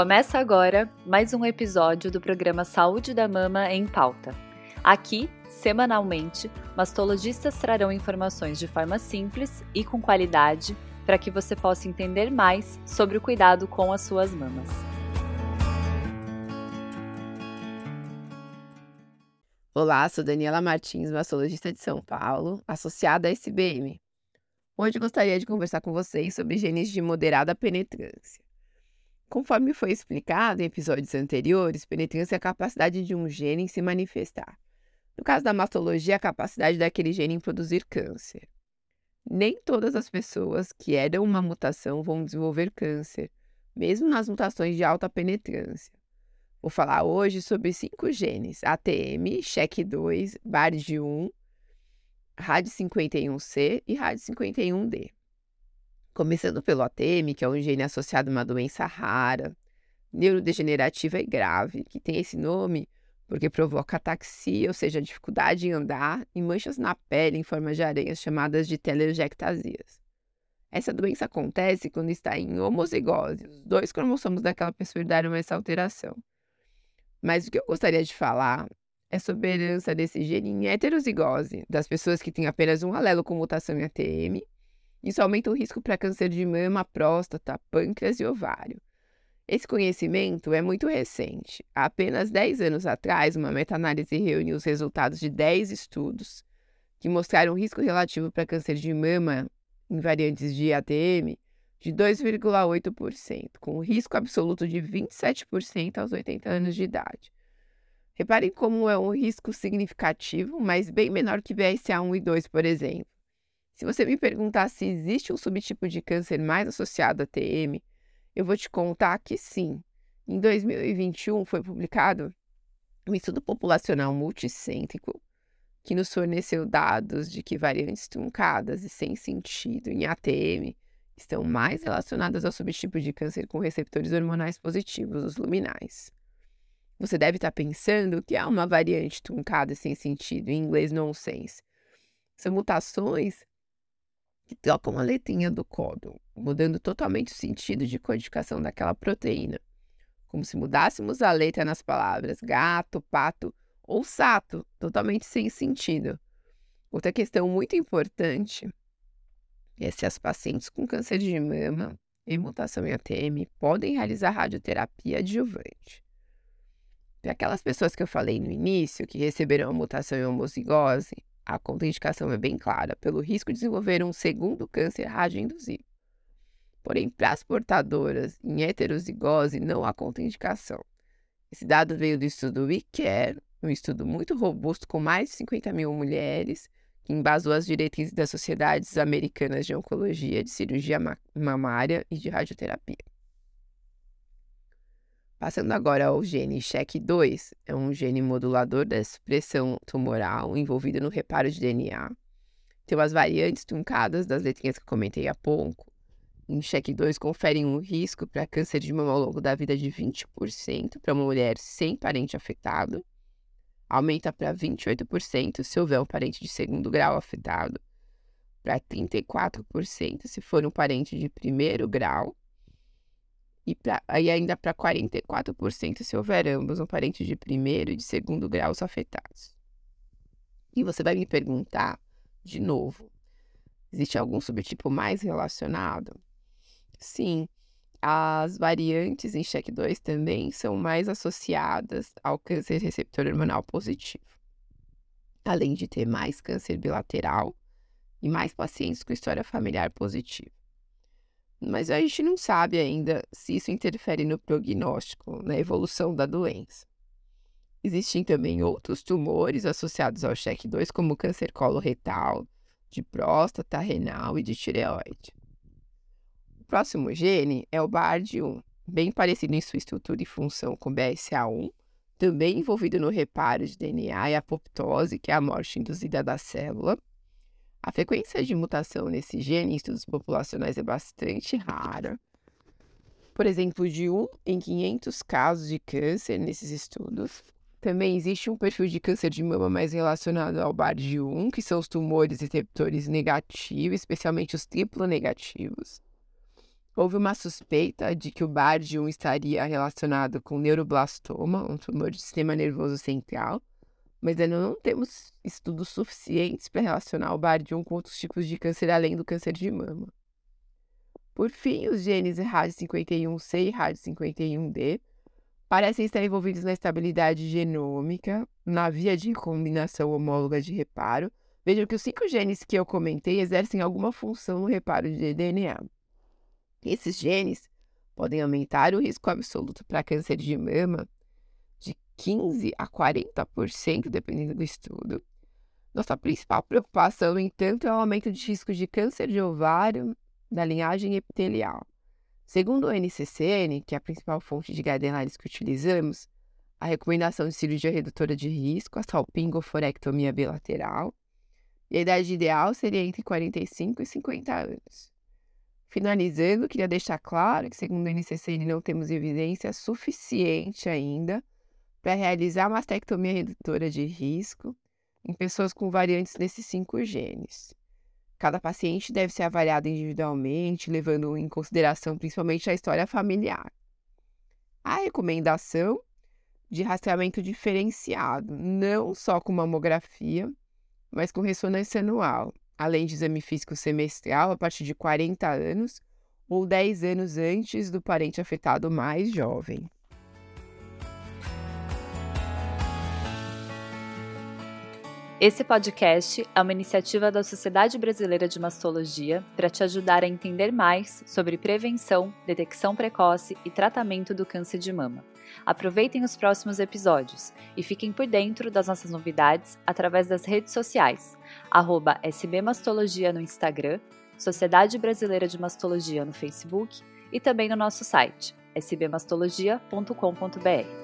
Começa agora mais um episódio do programa Saúde da Mama em Pauta. Aqui, semanalmente, mastologistas trarão informações de forma simples e com qualidade para que você possa entender mais sobre o cuidado com as suas mamas. Olá, sou Daniela Martins, mastologista de São Paulo, associada à SBM. Hoje gostaria de conversar com vocês sobre genes de moderada penetrância. Conforme foi explicado em episódios anteriores, penetrância é a capacidade de um gene em se manifestar. No caso da mastologia, a capacidade daquele gene em produzir câncer. Nem todas as pessoas que herdam uma mutação vão desenvolver câncer, mesmo nas mutações de alta penetrância. Vou falar hoje sobre cinco genes: ATM, CHEC2, BARD1, RAD51C e RAD51D. Começando pelo ATM, que é um gene associado a uma doença rara, neurodegenerativa e grave, que tem esse nome porque provoca ataxia, ou seja, dificuldade em andar, e manchas na pele em forma de areias chamadas de telangiectasias. Essa doença acontece quando está em homozigose, os dois cromossomos daquela pessoa herdaram essa alteração. Mas o que eu gostaria de falar é sobre a herança desse gene em heterozigose, das pessoas que têm apenas um alelo com mutação em ATM. Isso aumenta o risco para câncer de mama, próstata, pâncreas e ovário. Esse conhecimento é muito recente. Há apenas 10 anos atrás, uma meta-análise reuniu os resultados de 10 estudos que mostraram risco relativo para câncer de mama em variantes de ATM de 2,8%, com risco absoluto de 27% aos 80 anos de idade. Reparem como é um risco significativo, mas bem menor que BRCA1 e 2, por exemplo. Se você me perguntar se existe um subtipo de câncer mais associado a TM, eu vou te contar que sim. Em 2021 foi publicado um estudo populacional multicêntrico que nos forneceu dados de que variantes truncadas e sem sentido em ATM estão mais relacionadas ao subtipo de câncer com receptores hormonais positivos, os luminais. Você deve estar pensando que há uma variante truncada sem sentido, em inglês nonsense. São mutações que trocam a letrinha do códon, mudando totalmente o sentido de codificação daquela proteína, como se mudássemos a letra nas palavras gato, pato ou sato, totalmente sem sentido. Outra questão muito importante é se as pacientes com câncer de mama e mutação em ATM podem realizar radioterapia adjuvante. Para aquelas pessoas que eu falei no início, que receberam a mutação em homozigose, a contraindicação é bem clara, pelo risco de desenvolver um segundo câncer radioinduzido. Porém, para as portadoras em heterozigose, não há contraindicação. Esse dado veio do estudo WeCare, um estudo muito robusto com mais de 50 mil mulheres, que embasou as diretrizes das sociedades americanas de oncologia, de cirurgia mamária e de radioterapia. Passando agora ao gene CHEC2, é um gene modulador da expressão tumoral envolvido no reparo de DNA. Tem as variantes truncadas das letrinhas que comentei há pouco. Em CHEC2 conferem um risco para câncer de mama ao longo da vida de 20% para uma mulher sem parente afetado. Aumenta para 28% se houver um parente de segundo grau afetado. Para 34% se for um parente de primeiro grau e, pra, ainda para 44% se houver ambos um parente de primeiro e de segundo graus afetados. E você vai me perguntar, de novo, existe algum subtipo mais relacionado? Sim, as variantes em CHEC2 também são mais associadas ao câncer receptor hormonal positivo, além de ter mais câncer bilateral e mais pacientes com história familiar positiva. Mas a gente não sabe ainda se isso interfere no prognóstico, na evolução da doença. Existem também outros tumores associados ao CHEC2, como câncer coloretal, de próstata, renal e de tireoide. O próximo gene é o BARD1, bem parecido em sua estrutura e função com o BRCA1, também envolvido no reparo de DNA e apoptose, que é a morte induzida da célula, a frequência de mutação nesse gene em estudos populacionais é bastante rara. Por exemplo, de 1 em 500 casos de câncer nesses estudos. Também existe um perfil de câncer de mama mais relacionado ao BARD1, que são os tumores receptores negativos, especialmente os triplo negativos. Houve uma suspeita de que o BARD1 estaria relacionado com neuroblastoma, um tumor de sistema nervoso central, mas ainda não temos estudos suficientes para relacionar o BARD1 com outros tipos de câncer além do câncer de mama. Por fim, os genes RAD51C e RAD51D parecem estar envolvidos na estabilidade genômica, na via de combinação homóloga de reparo. Vejam que os cinco genes que eu comentei exercem alguma função no reparo de DNA. Esses genes podem aumentar o risco absoluto para câncer de mama 15 a 40%, dependendo do estudo. Nossa principal preocupação, no entanto, é o aumento de risco de câncer de ovário da linhagem epitelial. Segundo o NCCN, que é a principal fonte de guidelines que utilizamos, a recomendação de cirurgia redutora de risco, a salpingoforectomia bilateral, e a idade ideal seria entre 45 e 50 anos. Finalizando, queria deixar claro que, segundo o NCCN, não temos evidência suficiente ainda para realizar mastectomia redutora de risco em pessoas com variantes desses cinco genes. Cada paciente deve ser avaliado individualmente, levando em consideração principalmente a história familiar. A recomendação de rastreamento diferenciado, não só com mamografia, mas com ressonância anual, além de exame físico semestral a partir de 40 anos ou 10 anos antes do parente afetado mais jovem. Esse podcast é uma iniciativa da Sociedade Brasileira de Mastologia para te ajudar a entender mais sobre prevenção, detecção precoce e tratamento do câncer de mama. Aproveitem os próximos episódios e fiquem por dentro das nossas novidades através das redes sociais, SBMastologia no Instagram, Sociedade Brasileira de Mastologia no Facebook e também no nosso site, sbmastologia.com.br.